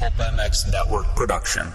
Pulp MX Network production.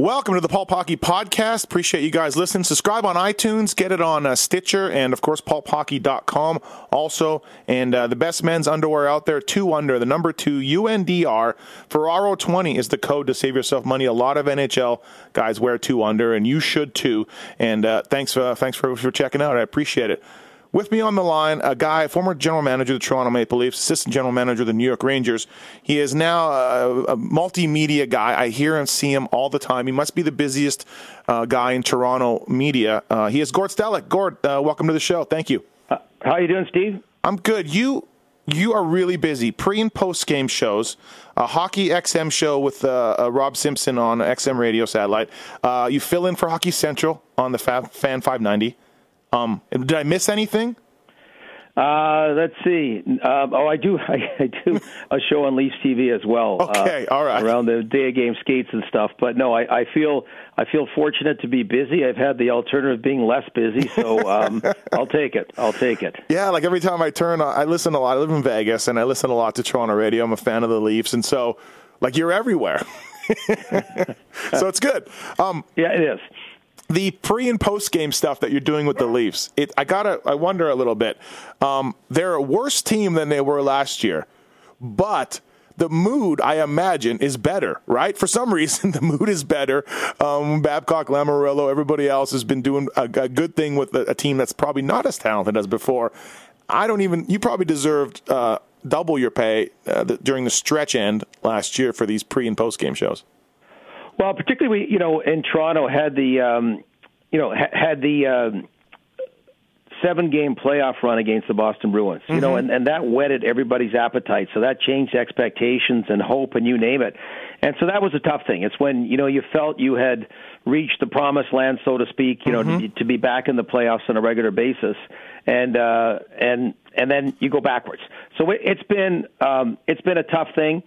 Welcome to the Pulp Hockey Podcast. Appreciate you guys listening. Subscribe on iTunes, get it on uh, Stitcher, and of course, pulphockey.com also. And uh, the best men's underwear out there, two under, the number two, UNDR. Ferraro 20 is the code to save yourself money. A lot of NHL guys wear two under, and you should too. And uh, thanks, uh, thanks for, for checking out. I appreciate it. With me on the line, a guy, former general manager of the Toronto Maple Leafs, assistant general manager of the New York Rangers. He is now a, a multimedia guy. I hear and see him all the time. He must be the busiest uh, guy in Toronto media. Uh, he is Gord Stellick. Gord, uh, welcome to the show. Thank you. Uh, how you doing, Steve? I'm good. You you are really busy. Pre and post game shows, a hockey XM show with uh, uh, Rob Simpson on XM radio satellite. Uh, you fill in for Hockey Central on the Fan 590. Um, did I miss anything? Uh, let's see. Uh, oh, I do. I, I, do a show on Leafs TV as well. Okay, uh, all right. Around the day of game skates and stuff. But no, I, I feel I feel fortunate to be busy. I've had the alternative of being less busy, so um, I'll take it. I'll take it. Yeah, like every time I turn, I listen a lot. I live in Vegas, and I listen a lot to Toronto radio. I'm a fan of the Leafs, and so like you're everywhere. so it's good. Um, yeah, it is the pre and post game stuff that you're doing with the Leafs, it, I gotta, I wonder a little bit. Um, they're a worse team than they were last year, but the mood, I imagine, is better, right? For some reason, the mood is better. Um, Babcock, Lamoriello, everybody else has been doing a, a good thing with a, a, team that's probably not as talented as before. I don't even. You probably deserved uh, double your pay uh, the, during the stretch end last year for these pre and post game shows. Well, particularly, we, you know, in Toronto had the, um, you know, ha- had the um, seven game playoff run against the Boston Bruins, you mm-hmm. know, and, and that whetted everybody's appetite. So that changed expectations and hope and you name it. And so that was a tough thing. It's when, you know, you felt you had reached the promised land, so to speak, you know, mm-hmm. to, to be back in the playoffs on a regular basis. And, uh, and, and then you go backwards. So it, it's been, um, it's been a tough thing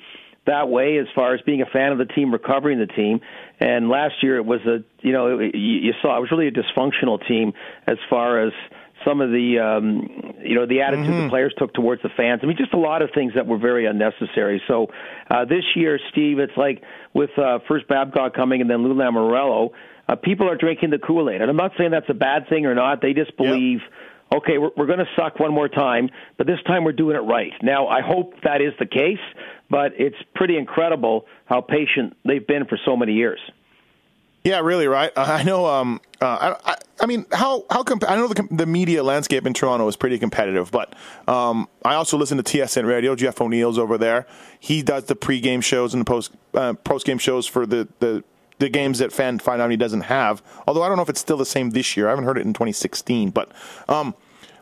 that way as far as being a fan of the team, recovering the team. And last year it was a, you know, it, you saw it was really a dysfunctional team as far as some of the, um, you know, the attitude mm-hmm. the players took towards the fans. I mean, just a lot of things that were very unnecessary. So uh, this year, Steve, it's like with uh, first Babcock coming and then Lou Lamoriello, uh, people are drinking the Kool Aid. And I'm not saying that's a bad thing or not. They just believe. Yep okay, we're, we're going to suck one more time, but this time we're doing it right. Now, I hope that is the case, but it's pretty incredible how patient they've been for so many years. Yeah, really, right? I know. Um, uh, I, I, mean, how how comp- I know the, the media landscape in Toronto is pretty competitive, but um, I also listen to TSN Radio. Jeff O'Neill's over there. He does the pregame shows and the post uh, post game shows for the, the the games that Fan 590 doesn't have. Although I don't know if it's still the same this year. I haven't heard it in 2016, but um,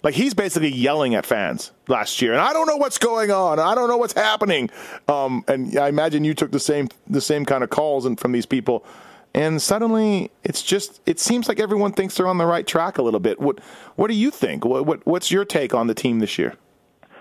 like he's basically yelling at fans last year, and I don't know what's going on. I don't know what's happening. Um, and I imagine you took the same the same kind of calls and from these people, and suddenly it's just it seems like everyone thinks they're on the right track a little bit. What what do you think? What, what what's your take on the team this year?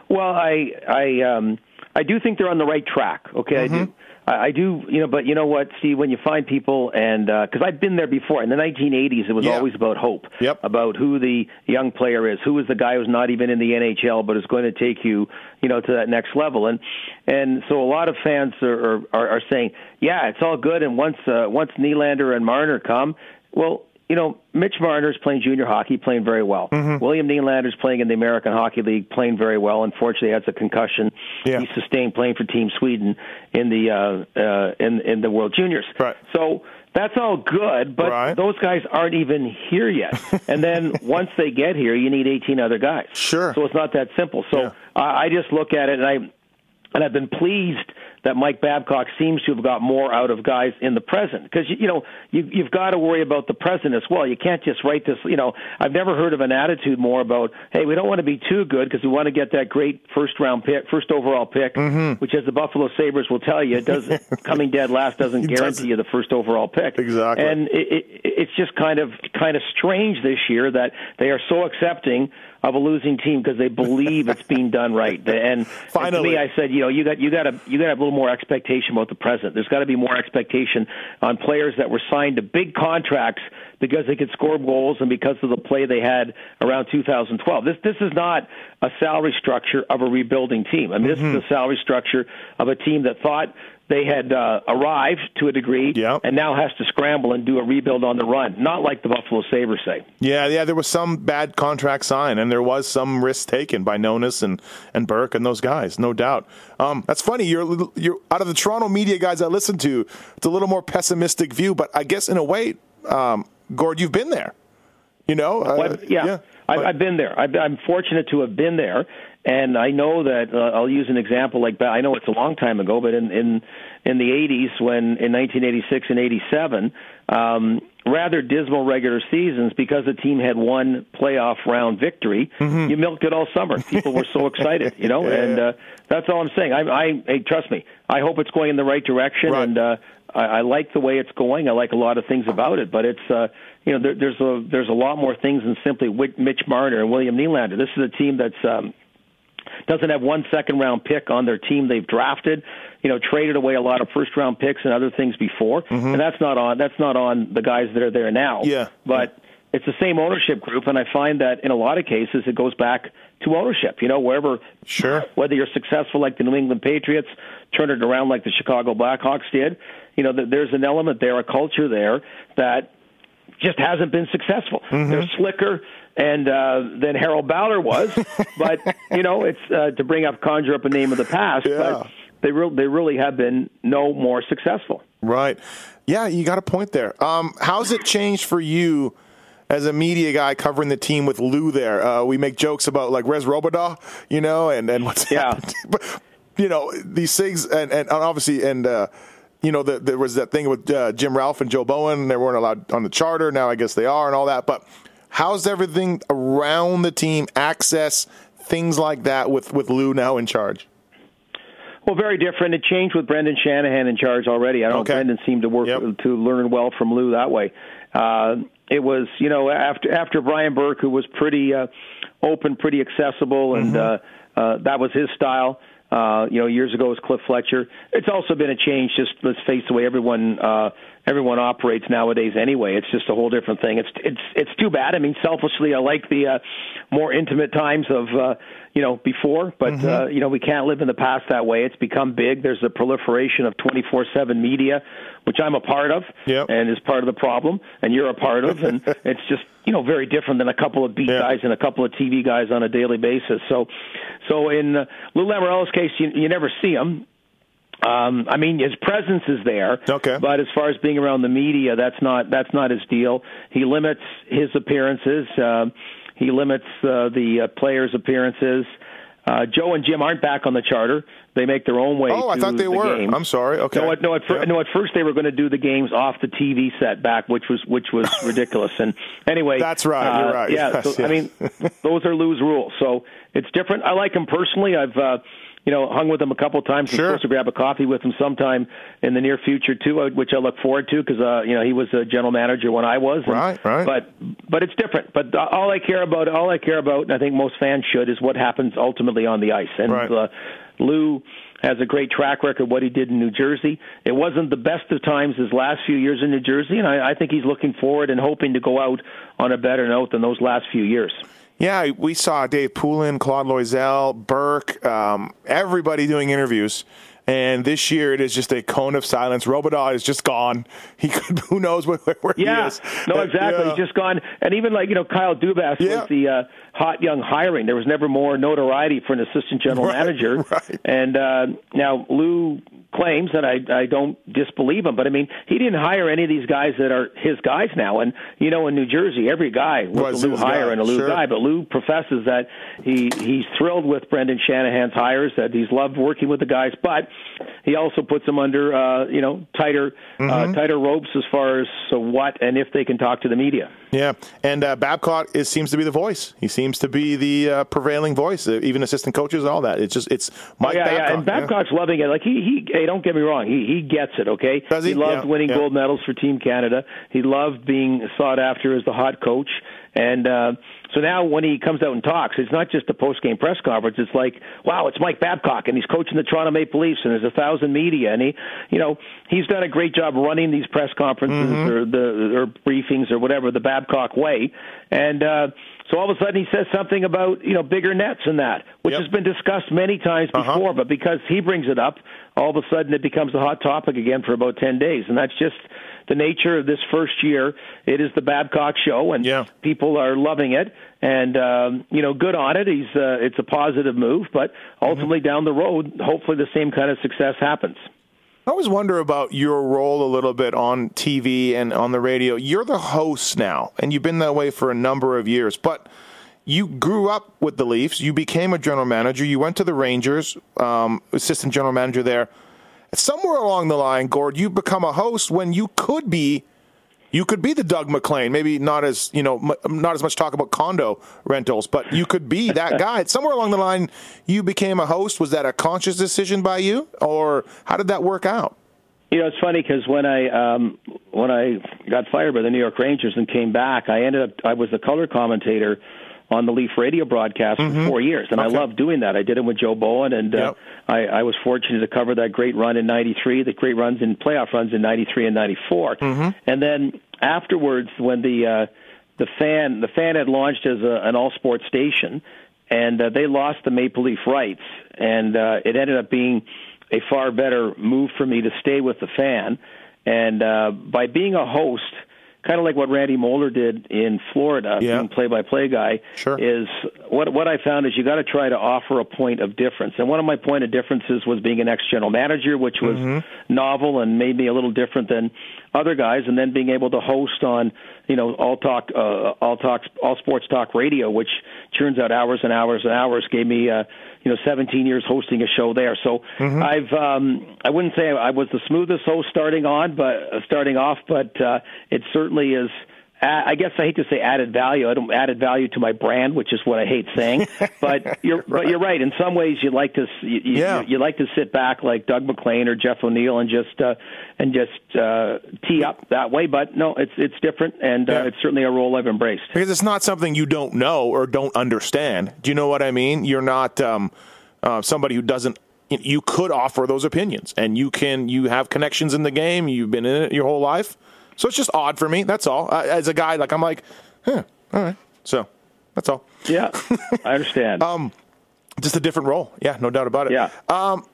Well, I I um, I do think they're on the right track. Okay, mm-hmm. I do. I do, you know, but you know what, Steve? When you find people, and because uh, I've been there before in the 1980s, it was yeah. always about hope, yep. about who the young player is, who is the guy who's not even in the NHL, but is going to take you, you know, to that next level. And and so a lot of fans are are, are saying, yeah, it's all good, and once uh, once Nylander and Marner come, well, you know, Mitch Marner's playing junior hockey, playing very well. Mm-hmm. William Nylander's playing in the American Hockey League, playing very well. Unfortunately, has a concussion yeah. he sustained playing for Team Sweden in the uh, uh, in in the World Juniors. Right. So that's all good, but right. those guys aren't even here yet. and then once they get here, you need 18 other guys. Sure. So it's not that simple. So yeah. I, I just look at it and I and I've been pleased that Mike Babcock seems to have got more out of guys in the present because you, you know you, you've got to worry about the present as well. You can't just write this. You know, I've never heard of an attitude more about hey, we don't want to be too good because we want to get that great first round pick, first overall pick, Mm-hmm. which as the Buffalo Sabres will tell you, it does coming dead last doesn't guarantee doesn't. you the first overall pick. Exactly. And it, it, it's just kind of kind of strange this year that they are so accepting of a losing team because they believe it's being done right. And, and to Finally. me, I said, you know, you got you got to you got to have a little more expectation about the present. There's got to be more expectation on players that were signed to big contracts because they could score goals and because of the play they had around 2012. This this is not a salary structure of a rebuilding team. I mean, this is mm-hmm. the salary structure of a team that thought they had uh, arrived to a degree Yep. and now has to scramble and do a rebuild on the run. Not like the Buffalo Sabres say. Yeah, yeah, there was some bad contract signed, and there was some risk taken by Nonis and, and Burke and those guys, no doubt. Um, that's funny. You're you're out of the Toronto media guys I listen to. It's a little more pessimistic view, but I guess in a way, um, Gord, you've been there. You know, uh, Well, I've- yeah, I've, I've been there. I've, I'm fortunate to have been there, and I know that. Uh, I'll use an example like that. I know it's a long time ago, but in in in the 80s, when in 1986 and 87, um, rather dismal regular seasons because the team had one playoff round victory. You milked it all summer. People were so excited, you know, Mm-hmm. Yeah. and uh, that's all I'm saying. I, I hey, trust me. I hope it's going in the right direction, Right. and uh, I, I like the way it's going. I like a lot of things about it, but it's uh, you know there, there's a there's a lot more things than simply Mitch Marner and William Nylander. This is a team that's um, doesn't have one second round pick on their team they've drafted. You know, traded away a lot of first round picks and other things before, and that's not on that's not on the guys that are there now. Yeah. but. It's the same ownership group, and I find that in a lot of cases it goes back to ownership. You know, wherever Sure. whether you're successful like the New England Patriots, turn it around like the Chicago Blackhawks did, you know, th- there's an element there, a culture there that just hasn't been successful. Mm-hmm. They're slicker and uh, than Harold Ballard was, but you know, it's uh, to bring up conjure up a name of the past, Yeah. but they re- they really have been no more successful. Right. Yeah, you got a point there. Um, how's it changed for you as a media guy covering the team with Lou there? Uh, we make jokes about like Res Robodaw, you know, and, and what's Yeah. happened. But, you know, these things, and, and obviously, and, uh, you know, the, there was that thing with uh, Jim Ralph and Joe Bowen. They weren't allowed on the charter. Now I guess they are and all that. But how's everything around the team, access, things like that with, with Lou now in charge? Well, very different. It changed with Brendan Shanahan in charge already. I don't Okay. know. Brendan seemed to work Yep. to learn well from Lou that way. Uh, it was, you know, after after Brian Burke, who was pretty uh, open, pretty accessible, and uh, uh, that was his style. Uh, you know, years ago was Cliff Fletcher. It's also been a change. Just let's face the way everyone uh, everyone operates nowadays. Anyway, it's just a whole different thing. It's it's it's too bad. I mean, selfishly, I like the uh, more intimate times of uh, you know before, but uh, you know we can't live in the past that way. It's become big. There's a proliferation of 24/7 media, which I'm a part of, Yep. and is part of the problem, and you're a part of, and it's just you know very different than a couple of beat Yeah. guys and a couple of TV guys on a daily basis. So, so in uh, Lou Lamoriello's case, you, you never see him. Um, I mean, his presence is there. Okay. But as far as being around the media, that's not that's not his deal. He limits his appearances. Um he limits uh, the uh, players' appearances. Uh, Joe and Jim aren't back on the charter. They make their own way. Oh, I thought they the were. games. I'm sorry. Okay. No, at, no, at, Yeah. no. At first, they were going to do the games off the TV set back, which was which was ridiculous. And anyway, That's right. You're uh, right. Yeah. Yes, so, I mean, those are Lou's rules. So it's different. I like him personally. I've uh, you know hung with him a couple times. I'm Sure. supposed to grab a coffee with him sometime in the near future too, uh, which I look forward to because uh, you know he was a general manager when I was. and- Right, right. But but it's different. But uh, all I care about, all I care about, and I think most fans should, is what happens ultimately on the ice. And Right. uh, Lou has a great track record what he did in New Jersey. It wasn't the best of times his last few years in New Jersey, and I, I think he's looking forward and hoping to go out on a better note than those last few years. Yeah, we saw Dave Poulin, Claude Loiselle, Burke, um, everybody doing interviews. And this year it is just a cone of silence. Robodaw is just gone. He could, who knows where, where he Yeah, is. no, exactly. yeah. He's just gone, and even like you know, Kyle Dubas Yeah. was the uh, hot young hiring. There was never more notoriety for an assistant general Right, manager. right. And uh, now Lou claims, and I I don't disbelieve him. But I mean, he didn't hire any of these guys that are his guys now. And you know, in New Jersey, every guy was, Was a Lou hire guy, and a Lou sure. guy. But Lou professes that he he's thrilled with Brendan Shanahan's hires, that he's loved working with the guys, but he also puts them under uh, you know tighter Mm-hmm. uh, tighter ropes as far as so what and if they can talk to the media. Yeah, and uh, Babcock is, seems to be the voice. He seems to be the uh, prevailing voice. Uh, even assistant coaches, and all that. It's just it's Mike Oh, yeah, Babcock. yeah, and Babcock's loving it. Like he, he, hey, don't get me wrong, he he gets it. Okay, Does he? loved Yeah, winning yeah. gold medals for Team Canada. He loved being sought after as the hot coach, and uh, so now when he comes out and talks, it's not just a post game press conference. It's like, wow, it's Mike Babcock, and he's coaching the Toronto Maple Leafs, and there's a thousand media, and he, you know, he's done a great job running these press conferences Mm-hmm. or the or briefings or whatever the Babcock way, and. uh so all of a sudden he says something about you know bigger nets and that, which Yep. has been discussed many times Uh-huh. before, but because he brings it up, all of a sudden it becomes a hot topic again for about 10 days. And that's just the nature of this first year. It is the Babcock show, and Yeah. people are loving it. And, um, you know, good on it. He's, uh, it's a positive move, but ultimately down the road, hopefully the same kind of success happens. I always wonder about your role a little bit on TV and on the radio. You're the host now, and you've been that way for a number of years. But you grew up with the Leafs. You became a general manager. You went to the Rangers, um, assistant general manager there. Somewhere along the line, Gord, you become a host when you could be. You could be the Doug MacLean, maybe not as you know, m- not as much talk about condo rentals, but you could be that guy. Somewhere along the line, you became a host. Was that a conscious decision by you, or how did that work out? You know, it's funny because when I um, when I got fired by the New York Rangers and came back, I ended up I was the color commentator on the Leaf radio broadcast for four years, and I Mm-hmm. Okay. loved doing that. I did it with Joe Bowen, and uh, I, I was fortunate to cover that great run in '93, the great runs in playoff runs in '93 and '94, Mm-hmm. and then afterwards, when the uh, the fan the fan had launched as a, an all sports station, and uh, they lost the Maple Leaf rights, and uh, it ended up being a far better move for me to stay with the fan, and uh, by being a host. Kind of like what Randy Moller did in Florida, Yeah. being play-by-play guy, Sure. is what what I found is you got to try to offer a point of difference. And one of my point of differences was being an ex general manager, which was mm-hmm. novel and made me a little different than other guys. And then being able to host on you know all talk uh, all talk all sports talk radio, which churns out hours and hours and hours, gave me uh, you know 17 years hosting a show there. So I've um, I wouldn't say I was the smoothest host starting on, but uh, starting off, but uh, it certainly is. I guess I hate to say added value. I don't added value to my brand, which is what I hate saying. But you're but you're right. In some ways, you like to you, you, Yeah. you like to sit back like Doug MacLean or Jeff O'Neill and just uh, and just uh, tee up that way. But no, it's it's different, and uh, it's certainly a role I've embraced. because it's not something you don't know or don't understand. Do you know what I mean? You're not um, uh, somebody who doesn't. You could offer those opinions, and you can. You have connections in the game. You've been in it your whole life, so it's just odd for me. That's all. Uh, as a guy, like I'm like, huh, all right. So that's all. Yeah, I understand. Um, Just a different role. Yeah, no doubt about it. yeah. Um,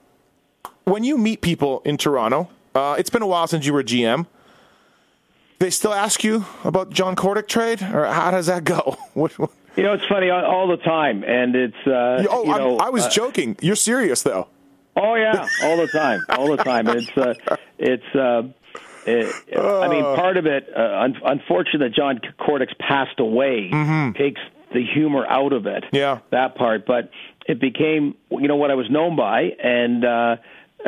When you meet people in Toronto, uh, it's been a while since you were GM. They still ask you about John Kordic trade, or how does that go? What- what- You know, it's funny all, the time, and it's uh, oh, you know, I was uh, joking. You're serious though. Oh yeah, all the time, all the time. And it's uh, it's. Uh, I mean, part of it. Uh, un- unfortunate that John Kordic's passed away takes the humor out of it. Mm-hmm. Yeah. that part. But it became, you know, what I was known by, and uh,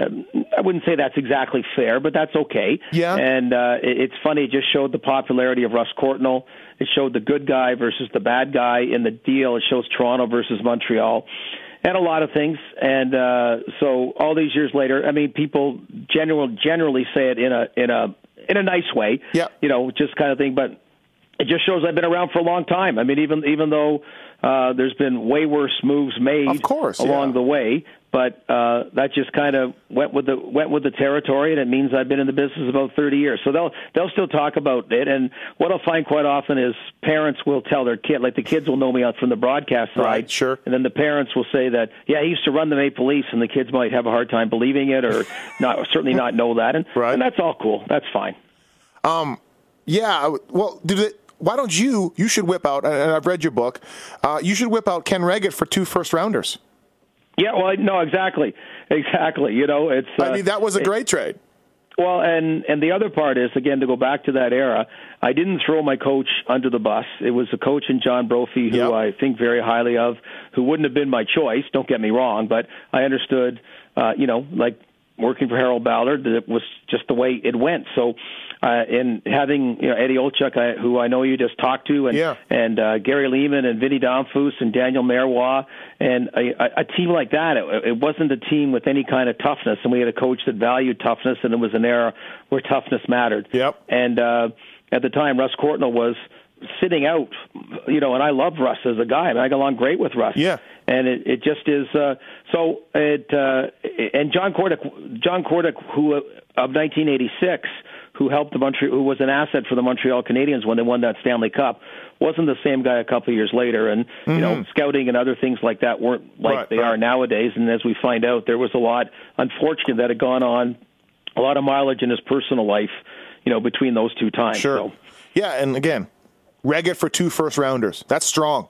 um, I wouldn't say that's exactly fair, but that's okay. Yeah. And uh, it, it's funny. It just showed the popularity of Russ Courtnall. It showed the good guy versus the bad guy in the deal. It shows Toronto versus Montreal and a lot of things. And uh, so all these years later, I mean, people general generally say it in a in a in a nice way. Yeah. You know, just kind of thing. But it just shows I've been around for a long time. I mean, even even though uh, there's been way worse moves made Of course, along yeah. the way, but uh, that just kind of went with the went with the territory, and it means I've been in the business about 30 years. So they'll they'll still talk about it. And what I'll find quite often is parents will tell their kid, like the kids will know me out from the broadcast side, Right, sure. and then the parents will say that, yeah, he used to run the Maple Leafs, and the kids might have a hard time believing it, or not certainly not know that, and Right. and that's all cool. That's fine. Um, Yeah. Well, did it? Why don't you? You should whip out. And I've read your book. Uh, you should whip out Ken Wregget for two first rounders. Yeah, well, no, exactly, exactly. You know, it's. I mean, that was a great it, trade. Well, and and the other part is again to go back to that era. I didn't throw my coach under the bus. It was a coach in John Brophy who yep. I think very highly of, who wouldn't have been my choice. Don't get me wrong, but I understood. Uh, you know, like working for Harold Ballard, that it was just the way it went. So, uh, in having you know Eddie Olczyk, I, who I know you just talked to, and yeah. and uh, Gary Leeman and Vinny Damphousse and Daniel Marois, and a, a team like that, it, it wasn't a team with any kind of toughness, and we had a coach that valued toughness, and it was an era where toughness mattered. Yep. And uh, at the time, Russ Courtnall was sitting out, you know, and I love Russ as a guy. I, mean, I get along great with Russ. Yeah. And it, it just is uh, so. It uh, and John Kordic, John Kordic, who uh, of 1986, who helped the Montreal, who was an asset for the Montreal Canadiens when they won that Stanley Cup, wasn't the same guy a couple of years later. And mm-hmm. you know, scouting and other things like that weren't like right, they right. are nowadays. And as we find out, there was a lot, unfortunate, that had gone on, a lot of mileage in his personal life, you know, between those two times. Sure. So. Yeah, and again, Wregget for two first rounders. That's strong.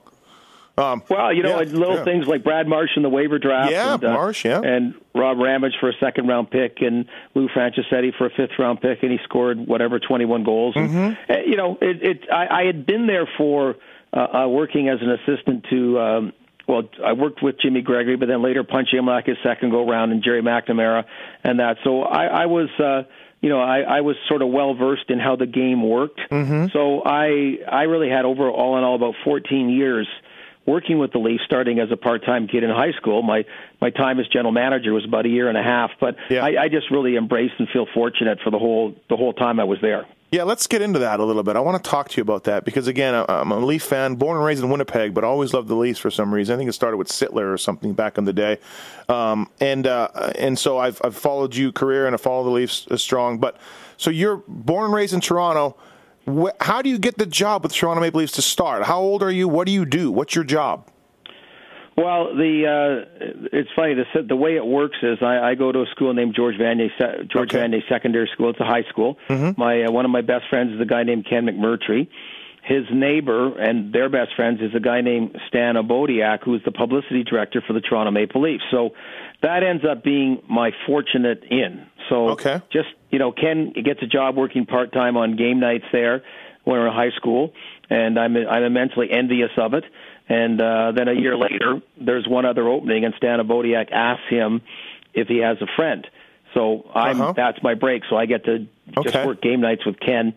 Um, well, you know, yeah, little yeah. things like Brad Marsh in the waiver draft. Yeah, and, uh, Marsh, yeah. And Rob Ramage for a second round pick, and Lou Franceschetti for a fifth round pick, and he scored whatever 21 goals. Mm-hmm. And, uh, you know, it, it I, I had been there for uh, uh, working as an assistant to. Um, well, I worked with Jimmy Gregory, but then later Punch Imlach his second go round, and Gerry McNamara, and that. So I, I was. Uh, you know, I, I was sort of well versed in how the game worked. Mm-hmm. So I I really had over all in all about 14 years working with the Leafs, starting as a part-time kid in high school. My my time as general manager was about a year and a half, but Yeah. I, I just really embraced and feel fortunate for the whole the whole time I was there. Yeah, let's get into that a little bit. I want to talk to you about that because, again, I'm a Leaf fan, born and raised in Winnipeg, but always loved the Leafs for some reason. I think it started with Sittler or something back in the day, um, and uh, and so I've I've followed you career and I follow the Leafs uh, strong. But so you're born and raised in Toronto. Wh- How do you get the job with Toronto Maple Leafs to start? How old are you? What do you do? What's your job? Well, the uh, it's funny. The the way it works is I, I go to a school named George Vanier George Okay. Vanier Secondary School. It's a high school. My uh, one of my best friends is a guy named Ken McMurtry. His neighbor and their best friends is a guy named Stan Obodiac, who is the publicity director for the Toronto Maple Leafs. So that ends up being my fortunate in. So Okay. just you know, Ken gets a job working part time on game nights there when we're in high school, and I'm I'm immensely envious of it. And uh, then a year later, there's one other opening, and Stan Obodiac asks him if he has a friend. So I'm Uh-huh. that's my break. So I get to just Okay. work game nights with Ken,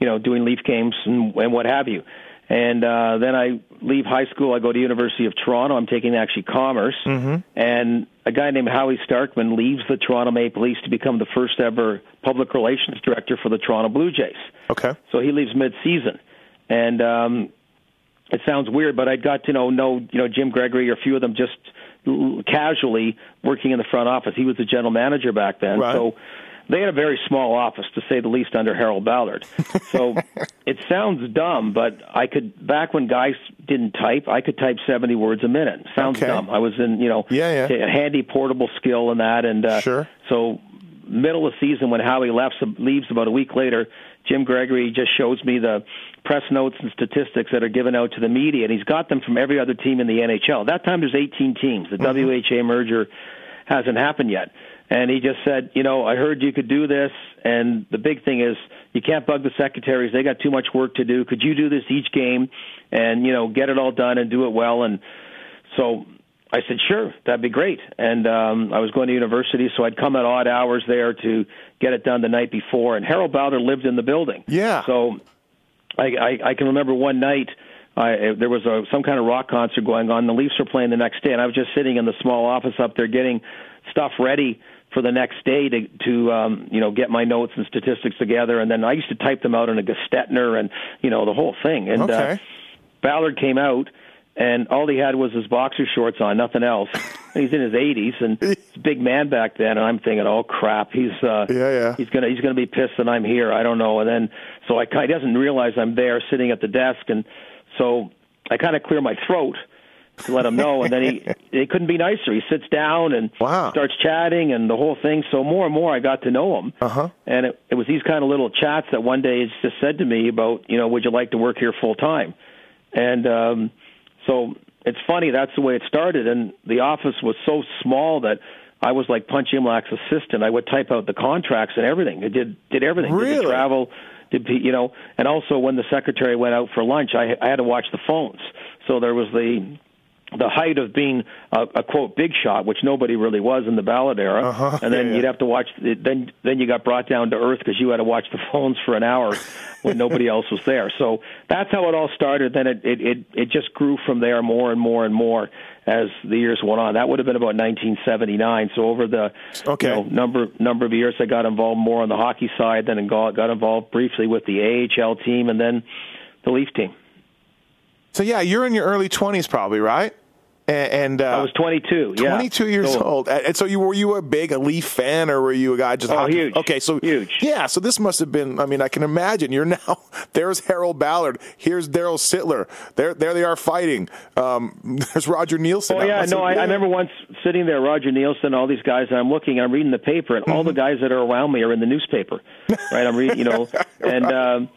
you know, doing Leaf games and, and what have you. And uh, then I leave high school. I go to University of Toronto. I'm taking actually commerce. Mm-hmm. And a guy named Howie Starkman leaves the Toronto Maple Leafs to become the first ever public relations director for the Toronto Blue Jays. Okay. So he leaves mid-season, and um, it sounds weird, but I got to know know you know Jim Gregory or a few of them just casually working in the front office. He was the general manager back then, Right. so they had a very small office to say the least under Harold Ballard. So it sounds dumb, but I could back when guys didn't type, I could type seventy words a minute. Sounds Okay. dumb. I was in you know Yeah, yeah. a handy portable skill and that, and uh, Sure. so middle of season when Howie left, leaves about a week later, Jim Gregory just shows me the press notes and statistics that are given out to the media, and he's got them from every other team in the NHL. At that time, there's 18 teams. The WHA merger hasn't happened yet. And he just said, you know, I heard you could do this, and the big thing is you can't bug the secretaries. They got too much work to do. Could you do this each game and, you know, get it all done and do it well? And so I said, sure, that'd be great. And um, I was going to university, so I'd come at odd hours there to get it done the night before. And Harold Ballard lived in the building. Yeah. So I, I, I can remember one night I, there was a, some kind of rock concert going on. The Leafs were playing the next day, and I was just sitting in the small office up there getting stuff ready for the next day to to um, you know get my notes and statistics together. And then I used to type them out in a Gestetner and you know the whole thing. And uh, Ballard came out, and all he had was his boxer shorts on, nothing else. And he's in his 80s, and he's a big man back then. And I'm thinking, oh crap, he's uh, Yeah, yeah. he's gonna he's gonna be pissed that I'm here. I don't know. And then so I kind he doesn't realize I'm there sitting at the desk, and so I kind of clear my throat to let him know. And then he it couldn't be nicer. He sits down and Wow. starts chatting and the whole thing. So more and more I got to know him. Uh-huh. And it, it was these kind of little chats that one day he just said to me about, you know, would you like to work here full time? And um, so it's funny that's the way it started, and the office was so small that I was like Punch Imlach's assistant. I would type out the contracts and everything. I did did everything. Really? Did the travel, did you know? And also when the secretary went out for lunch, I I had to watch the phones. So there was the the height of being a, a quote big shot, which nobody really was in the Ballard era, Uh-huh. and then Yeah, you'd have to watch. Then then you got brought down to earth because you had to watch the phones for an hour when nobody else was there. So that's how it all started. Then it it it, it just grew from there more and more and more as the years went on. That would have been about 1979. So over the Okay. you know, number number of years, I got involved more on the hockey side. Then got got involved briefly with the AHL team, and then the Leaf team. So yeah, you're in your early 20s, probably, right? And, and uh, I was 22. yeah. 22 years old. And so you were you a big a Leaf fan, or were you a guy just Oh, hockey? huge. Okay, so Huge. Yeah, so this must have been. I mean, I can imagine. You're now there's Harold Ballard. Here's Daryl Sittler. There, there they are fighting. Um, there's Roger Neilson. Oh yeah, no, I, I remember once sitting there, Roger Neilson, all these guys, and I'm looking, I'm reading the paper, and all the Mm-hmm. guys that are around me are in the newspaper, right? I'm reading, you know, and um,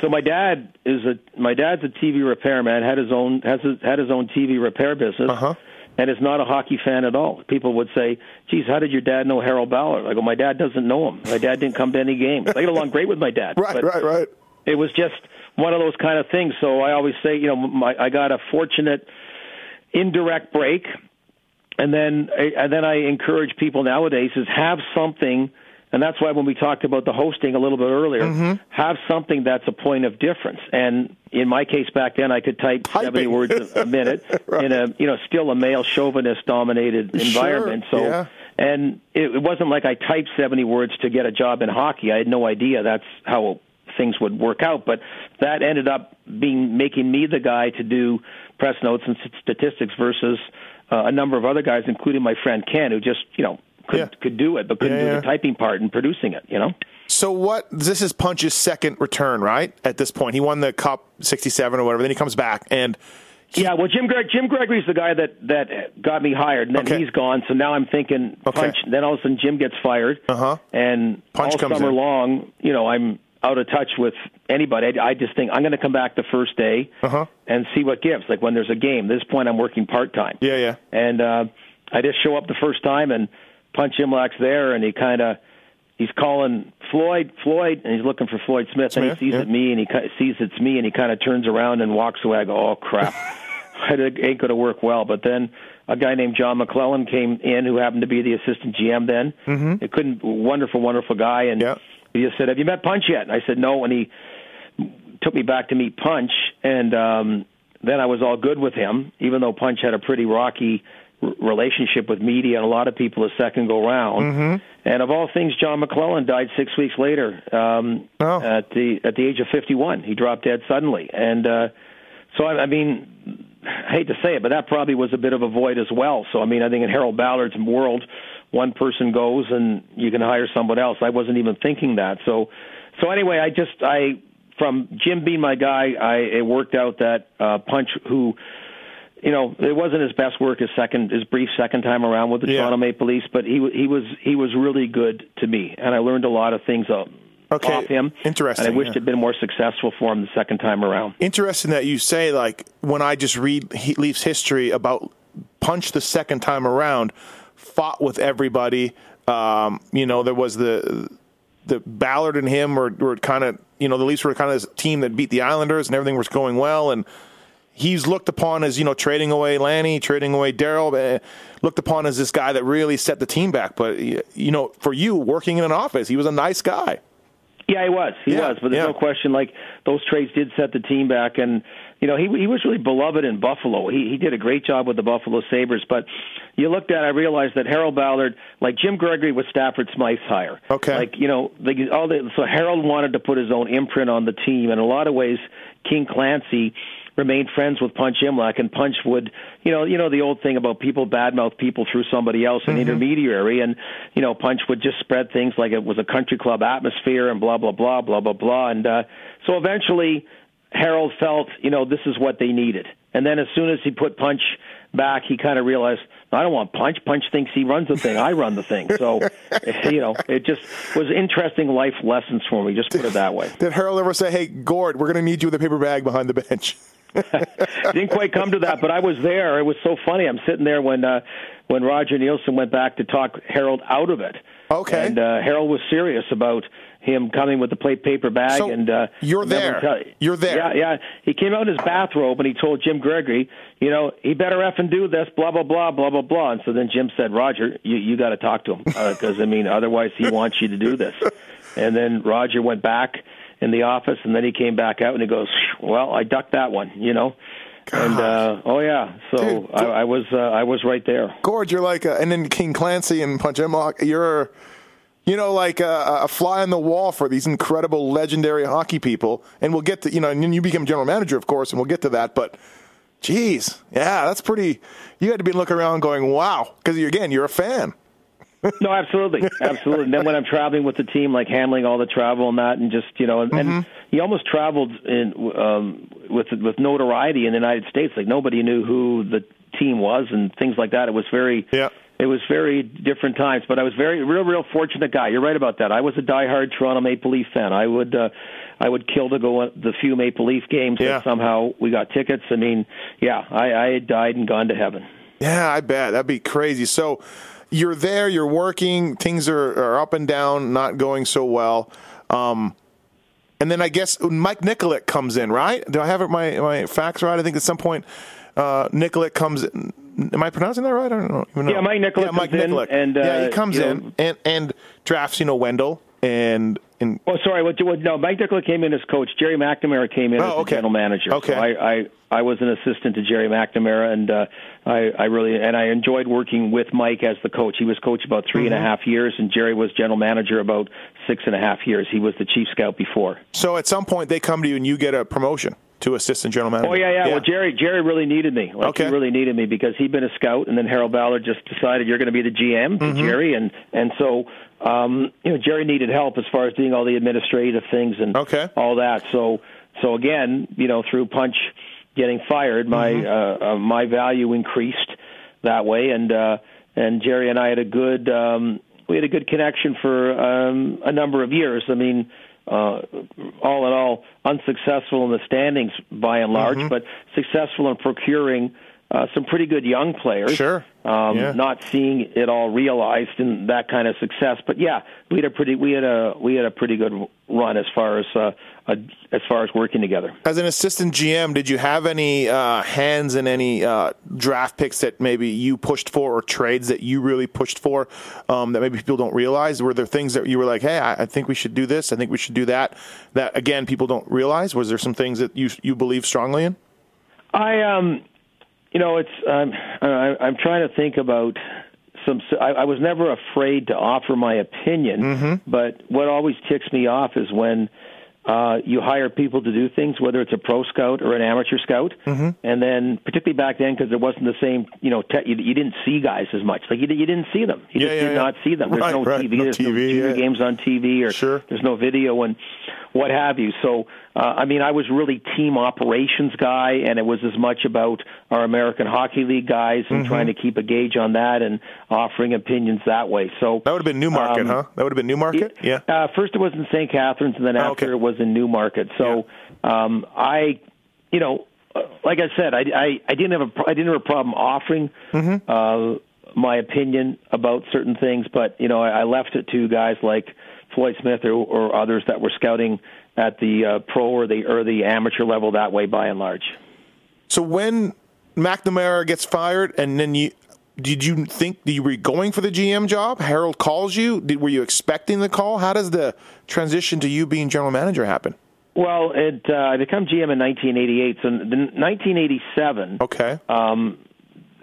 so my dad is a my dad's a TV repairman, had his own has his, had his own TV repair business. Uh-huh. And is not a hockey fan at all. People would say, "Geez, how did your dad know Harold Ballard?" I go, "My dad doesn't know him. My dad didn't come to any games. I get along great with my dad, Right, right, right. it was just one of those kind of things. So I always say, you know, my, I got a fortunate indirect break, and then and then I encourage people nowadays is have something, and that's why when we talked about the hosting a little bit earlier, Mm-hmm. have something that's a point of difference. And in my case back then, I could type seventy words a, minute in a you know still a male chauvinist dominated environment. So. yeah. And it, it wasn't like I typed 70 words to get a job in hockey. I had no idea that's how things would work out. But that ended up being making me the guy to do press notes and statistics versus uh, a number of other guys, including my friend Ken, who just you know could Yeah. could do it, but couldn't Yeah, do yeah. the typing part and producing it. You know. So what? This is Punch's second return, right? At this point, he won the Cup '67 or whatever. Then he comes back, and Yeah, well, Jim Greg, Jim Gregory's the guy that that got me hired, and then Okay. he's gone. So now I'm thinking Okay. Punch. Then all of a sudden Jim gets fired, Uh-huh. and Punch all comes summer in. long, you know, I'm out of touch with anybody. I, I just think I'm going to come back the first day Uh-huh. and see what gives. Like when there's a game. At this point, I'm working part time. yeah, yeah. And uh, I just show up the first time, and Punch Imlach's there, and he kind of he's calling Floyd, Floyd, and he's looking for Floyd Smith, Smith, and he sees yeah. it me, and he sees it's me, and he kind of turns around and walks away. I go, oh crap, it ain't going to work well. But then a guy named John McClellan came in, who happened to be the assistant GM then. Mm-hmm. It couldn't, wonderful, wonderful guy, and Yeah. he just said, "Have you met Punch yet?" And I said, "No," and he took me back to meet Punch, and um, then I was all good with him, even though Punch had a pretty rocky relationship with media and a lot of people a second go round. Mm-hmm. And of all things, John McClellan died six weeks later um, Oh. at the at the age of 51. He dropped dead suddenly, and uh, so I, I mean. I hate to say it, but that probably was a bit of a void as well. So, I mean, I think in Harold Ballard's world, one person goes and you can hire someone else. I wasn't even thinking that. So, so anyway, I just I from Jim being my guy, I it worked out that uh, Punch who. You know, it wasn't his best work his second, his brief second time around with the Yeah. Toronto Maple Leafs, but he he was he was really good to me, and I learned a lot of things uh, Okay. off him. Interesting, And I wished yeah. it'd been more successful for him the second time around. Interesting that you say like when I just read Leafs history about Punch the second time around, fought with everybody. Um, you know, there was the the Ballard and him were, were kind of you know the Leafs were kind of this team that beat the Islanders and everything was going well and he's looked upon as you know trading away Lanny, trading away Daryl, eh, looked upon as this guy that really set the team back. But you know, for you working in an office, he was a nice guy. Yeah, he was. He Yeah, was. But there's yeah. no question. Like those trades did set the team back, and you know he he was really beloved in Buffalo. He he did a great job with the Buffalo Sabres. But you looked at, I realized that Harold Ballard, like Jim Gregory, was Stafford Smythe's hire. Okay. Like you know, the, all the so Harold wanted to put his own imprint on the team, and in a lot of ways, King Clancy remained friends with Punch Imlach, and Punch would, you know, you know the old thing about people badmouth people through somebody else, an intermediary, and you know Punch would just spread things like it was a country club atmosphere and blah blah blah blah blah blah, and uh, so eventually Harold felt, you know, this is what they needed, and then as soon as he put Punch back, he kind of realized. I don't want Punch. Punch thinks he runs the thing. I run the thing. So, you know, it just was interesting life lessons for me. Just put it that way. Did Harold ever say, "Hey, Gord, we're going to need you with a paper bag behind the bench"? Didn't quite come to that, but I was there. It was so funny. I'm sitting there when uh, when Roger Neilson went back to talk Harold out of it. Okay. And uh, Harold was serious about him coming with the plate paper bag. So and uh, you're there. tell- You're there. Yeah, yeah. He came out in his bathrobe and he told Jim Gregory, you know, he better effing do this, blah blah blah, blah blah blah. And so then Jim said, Roger, you you got to talk to him because I mean, otherwise he wants you to do this. And then Roger went back in the office, and then he came back out and he goes, well, I ducked that one, you know. And uh, oh yeah, so Dude, I, I was uh, I was right there. Gord, you're like, a, and then King Clancy and Punch Imlach, you're, you know, like a, a fly on the wall for these incredible, legendary hockey people. And we'll get to, you know, and then you become general manager, of course, and we'll get to that. But, geez, yeah, that's pretty. You had to be looking around going, wow, because again, you're a fan. No, absolutely, absolutely. And then when I'm traveling with the team, like handling all the travel and that, and just you know, and, Mm-hmm. and he almost traveled in um, with with notoriety in the United States. Like nobody knew who the team was and things like that. It was very, Yeah. it was very different times. But I was very, real, real fortunate guy. You're right about that. I was a diehard Toronto Maple Leaf fan. I would. uh I would kill to go the few Maple Leaf games Yeah. that somehow we got tickets. I mean, yeah, I, I had died and gone to heaven. Yeah, I bet that'd be crazy. So you're there, you're working, things are, are up and down, not going so well. Um, and then I guess Mike Nykoluk comes in, right? Do I have it, my my facts right? I think at some point uh, Nykoluk comes. in. Am I pronouncing that right? I don't know. Yeah, Mike Nykoluk Yeah, Mike Nykoluk. and, yeah, he uh, comes in know- and and drafts you know Wendell and and Oh, sorry. What, what, no, Mike Nykoluk came in as coach. Gerry McNamara came in Oh, as the okay. general manager. Okay. So I, I, I was an assistant to Gerry McNamara, and uh, I, I really and I enjoyed working with Mike as the coach. He was coach about three Mm-hmm. a half years, and Jerry was general manager about six and a half years. He was the chief scout before. so at some point they come to you and you get a promotion to assistant general manager. Oh yeah, yeah. Well, Jerry, Jerry really needed me. Like Okay. he really needed me because he'd been a scout, and then Harold Ballard just decided you're going to be the GM, Mm-hmm. Jerry, and and so um, you know Jerry needed help as far as doing all the administrative things and Okay. all that. So so again, you know, through Punch getting fired, my Mm-hmm. uh, uh, my value increased that way, and uh, and Jerry and I had a good um, we had a good connection for um, a number of years. I mean. Uh, all in all, unsuccessful in the standings by and large, Mm-hmm. but successful in procuring uh, some pretty good young players. Sure. Um, Yeah. Not seeing it all realized in that kind of success, but yeah, we had a pretty we had a we had a pretty good run as far as uh, a, as far as working together. As an assistant GM, did you have any uh, hands in any uh, draft picks that maybe you pushed for, or trades that you really pushed for um, that maybe people don't realize? Were there things that you were like, "Hey, I, I think we should do this. I think we should do that." That again, people don't realize. Was there some things that you you believe strongly in? I um, you know, it's um, I, I'm trying to think about some. I, I was never afraid to offer my opinion, but what always ticks me off is when. Uh, you hire people to do things, whether it's a pro scout or an amateur scout, and then particularly back then because there wasn't the same, you know, te- you, you didn't see guys as much. Like you, you didn't see them. You Yeah, just yeah, did yeah. not see them. There's Right, no right. TV. No There's no TV, junior yeah. games on TV, or Sure. there's no video and what have you. So, uh, I mean, I was really team operations guy, and it was as much about our American Hockey League guys and Mm-hmm. trying to keep a gauge on that and offering opinions that way. So That would have been Newmarket, Um, huh? That would have been Newmarket. Yeah. uh, first it was in St. Catharines, and then Oh, after okay. it was in Newmarket. So um, I, you know, uh, like I said, I, I, I didn't have a I didn't have a problem offering Mm-hmm. uh, my opinion about certain things, but you know, I, I left it to guys like Floyd Smith or, or others that were scouting at the uh, pro or the or the amateur level that way, by and large. So when McNamara gets fired, and then you. Did you think you were going for the GM job? Harold calls you. Did, were you expecting the call? How does the transition to you being general manager happen? Well, it uh, I become GM in 1988. So in 1987, Okay. um,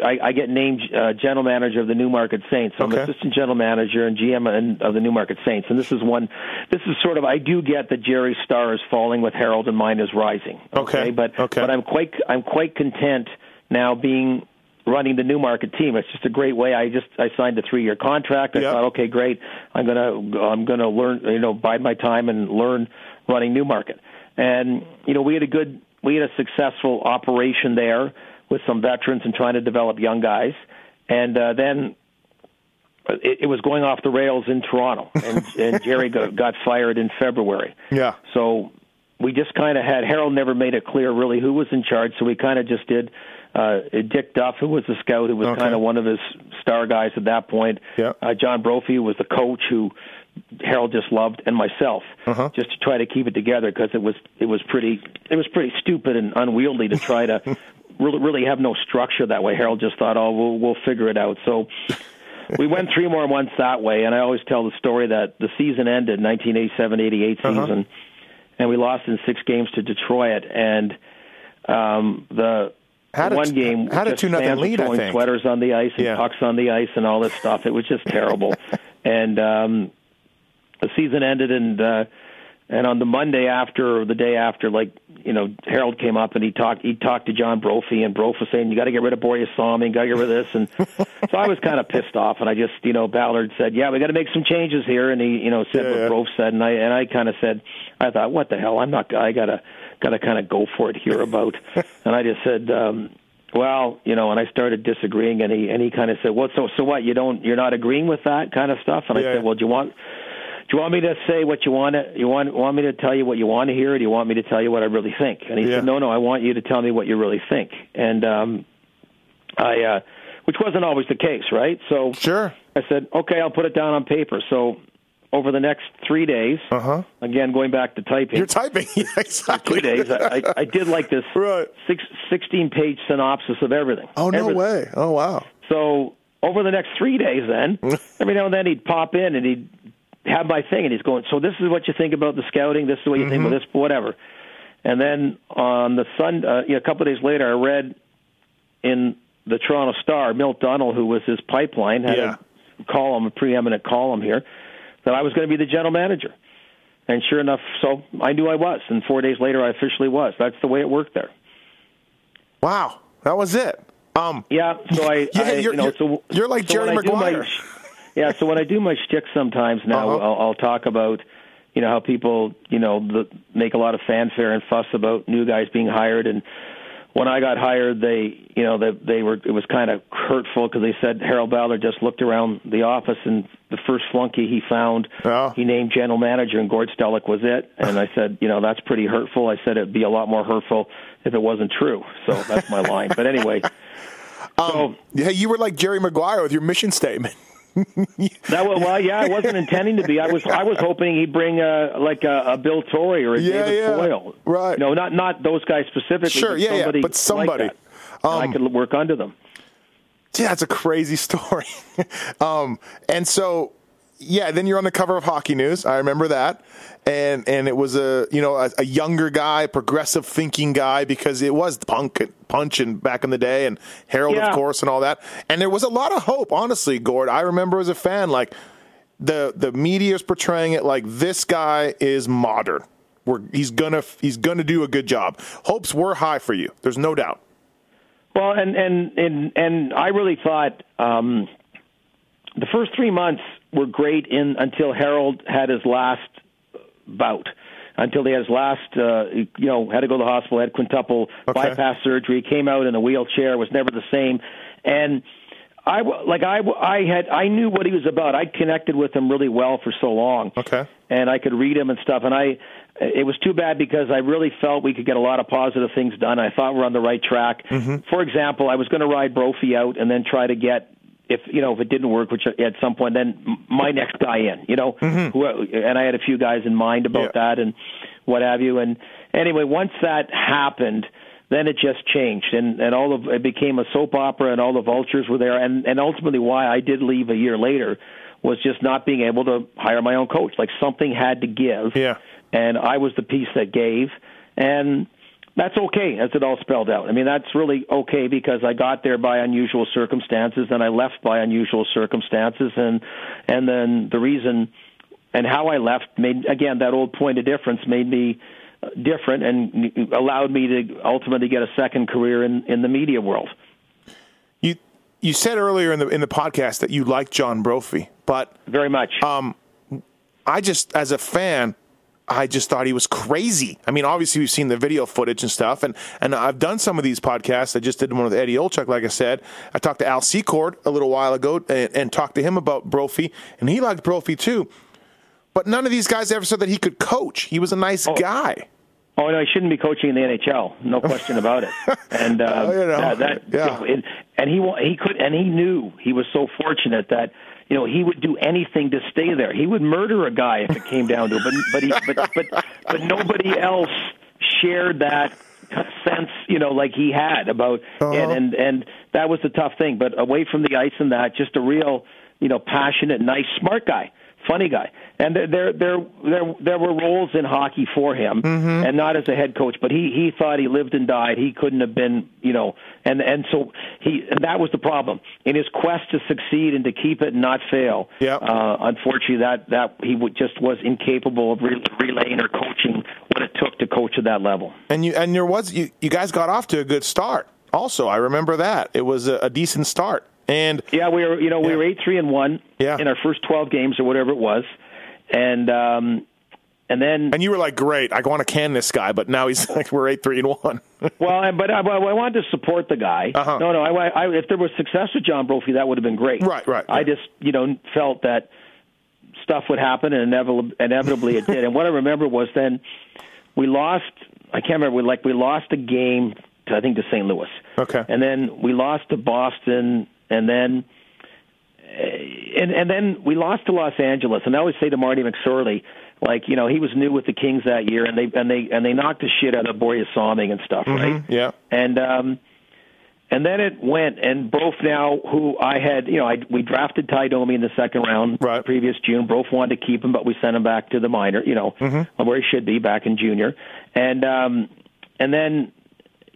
I, I get named uh, general manager of the Newmarket Saints. So I'm Okay. assistant general manager and GM of the Newmarket Saints. And this is one. This is sort of. I do get that Jerry's star is falling with Harold and mine is rising. Okay. But Okay. but I'm quite I'm quite content now being running the Newmarket team. It's just a great way. I just I signed a three year contract. I Yeah. thought, okay, great. I'm gonna I'm gonna learn. You know, bide my time and learn running Newmarket. And you know, we had a good we had a successful operation there with some veterans and trying to develop young guys. And uh, then it, it was going off the rails in Toronto, and, and Jerry got, got fired in February. Yeah. So we just kind of had Harold never made it clear really who was in charge, so we kind of just did. Uh, Dick Duff, who was the scout, who was Okay. kind of one of his star guys at that point. Yeah. Uh, John Brophy was the coach who Harold just loved, and myself, Uh-huh. just to try to keep it together because it was it was pretty it was pretty stupid and unwieldy to try to really really have no structure that way. Harold just thought, oh, we'll we'll figure it out. So we went three more months that way, and I always tell the story that the season ended 1987-88 Uh-huh. season, and we lost in six games to Detroit, and um, the one game just 2-0 fans were lead, I think. sweaters on the ice and Yeah. pucks on the ice and all this stuff. It was just terrible, and um, the season ended and. uh and on the Monday after or the day after, like you know, Harold came up and he talked. He talked to John Brophy, and Brophy was saying, "You got to get rid of Borje Salming, got to get rid of this." And so I was kind of pissed off, and I just, you know, Ballard said, "Yeah, we got to make some changes here," and he, you know, said Yeah, what yeah. Brophy said, and I and I kind of said, I thought, "What the hell? I'm not. I gotta gotta kind of go for it here about," and I just said. um well, you know, and I started disagreeing, and he and he kind of said, "Well, so so what? You don't, you're not agreeing with that kind of stuff?" And I Yeah. said, "Well, do you want, you want me to say what you want to you want want me to tell you what you want to hear or do you want me to tell you what I really think and he Yeah. said no no I want you to tell me what you really think and um I uh which wasn't always the case right so Sure. I said okay I'll put it down on paper so over the next 3 days Uh-huh. again going back to typing You're typing. Yeah, exactly. two days I, I, I did like this Right. six, 16 page synopsis of everything Oh, no Everything. way. Oh, wow. So over the next three days, then every now and then he'd pop in and he'd have my thing, and he's going, "So this is what you think about the scouting. This is what you think Mm-hmm. about this, whatever." And then on the Sun, uh, you know, a couple of days later, I read in the Toronto Star, Milt Dunnell, who was his pipeline, had Yeah. a column, a preeminent column here, that I was going to be the general manager. And sure enough, so I knew I was. And four days later, I officially was. That's the way it worked there. Wow. That was it. Um, Yeah, so I, Yeah, I you're- you know, you're- so you're like so Jerry I do my- Maguire. Yeah, so when I do my shtick sometimes now, Uh-huh. I'll, I'll talk about, you know, how people, you know, the, make a lot of fanfare and fuss about new guys being hired, and when I got hired, they, you know, they, they were, it was kind of hurtful because they said Harold Ballard just looked around the office and the first flunky he found, Oh. he named general manager, and Gord Stellick was it. And I said, you know, that's pretty hurtful. I said it'd be a lot more hurtful if it wasn't true. So that's my line. But anyway. So yeah, you were like Jerry Maguire with your mission statement. That was well, yeah. I wasn't intending to be. I was. I was hoping he'd bring a like a, a Bill Torrey or a Yeah, David yeah. Poile. Right. No, not not those guys specifically. Sure, but yeah, yeah, somebody but somebody. Like. And I could work under them. Yeah, it's a crazy story. um, and so, yeah, then you're on the cover of Hockey News. I remember that, and and it was a you know a, a younger guy, progressive thinking guy because it was punk punch and back in the day, and Harold Yeah. of course, and all that. And there was a lot of hope, honestly, Gord. I remember as a fan, like the the media is portraying it like this guy is modern. We're, he's gonna he's gonna do a good job. Hopes were high for you. There's no doubt. Well, and and and and I really thought um, the first three months were great in until Harold had his last bout. Until he had his last, uh, you know, had to go to the hospital, had quintuple Okay. bypass surgery, came out in a wheelchair, was never the same, and I like I w- I had I knew what he was about. I connected with him really well for so long Okay. and I could read him and stuff. And I, it was too bad because I really felt we could get a lot of positive things done. I thought we're on the right track. For example, I was going to ride Brophy out and then try to get. If you know if it didn't work, which at some point, then my next guy in, you know, mm-hmm. who, and I had a few guys in mind about Yeah. that and what have you. And anyway, once that happened, then it just changed, and and all of it became a soap opera, and all the vultures were there, and and ultimately why I did leave a year later was just not being able to hire my own coach. Like something had to give, Yeah. and I was the piece that gave, and that's okay as it all spelled out. I mean, that's really okay because I got there by unusual circumstances, and I left by unusual circumstances, and and then the reason and how I left made again that old point of difference made me uh, different and allowed me to ultimately get a second career in in the media world. You you said earlier in the in the podcast that you liked John Brophy, but Very much. I just as a fan, I just thought he was crazy. I mean, obviously we've seen the video footage and stuff, and and I've done some of these podcasts. I just did one with Eddie Olczyk, like I said. I talked to Al Secord a little while ago and, and talked to him about Brophy, and he liked Brophy too. But none of these guys ever said that he could coach. He was a nice oh. guy. Oh no, he shouldn't be coaching in the NHL. No question about it. And um, Oh, you know, that, that yeah. know, and, he he could and he knew he was so fortunate that you know he would do anything to stay there. He would murder a guy if it came down to it. But but he but but but nobody else shared that sense, you know, like he had about Uh-huh. and and and that was the tough thing. But away from the ice and that, just a real you know passionate, nice, smart guy funny guy. And there there there there, there were roles in hockey for him, Mm-hmm. and not as a head coach. But he he thought he lived and died. He couldn't have been, you know, and and so he and that was the problem in his quest to succeed and to keep it and not fail. Yeah. Uh, unfortunately, that that he would, just was incapable of re- relaying or coaching what it took to coach at that level. And you and there was you, you guys got off to a good start. Also, I remember that it was a, a decent start. And Yeah, we were you know we Yeah. were eight three and one Yeah. in our first twelve games or whatever it was, and um, and then and you were like, great, I want to can this guy, but now he's like, we're eight three and one. Well, I, but I, I wanted to support the guy. Uh-huh. No, no. I, I, if there was success with John Brophy, that would have been great. Right, right, I right. just, you know, felt that stuff would happen, and inevitably, inevitably it did. And what I remember was then we lost. I can't remember. We like we lost a game to I think to St. Louis. Okay. And then we lost to Boston, and then. eh, And and then we lost to Los Angeles, and I always say to Marty McSorley, like you know, he was new with the Kings that year, and they and they and they knocked the shit out of Borje Salming and stuff, right? Yeah. And um, and then it went, and Brof now, who I had, you know, I we drafted Ty Domi in the second round, Right. previous June. Brof wanted to keep him, but we sent him back to the minor, you know, where he should be back in junior, and um, and then,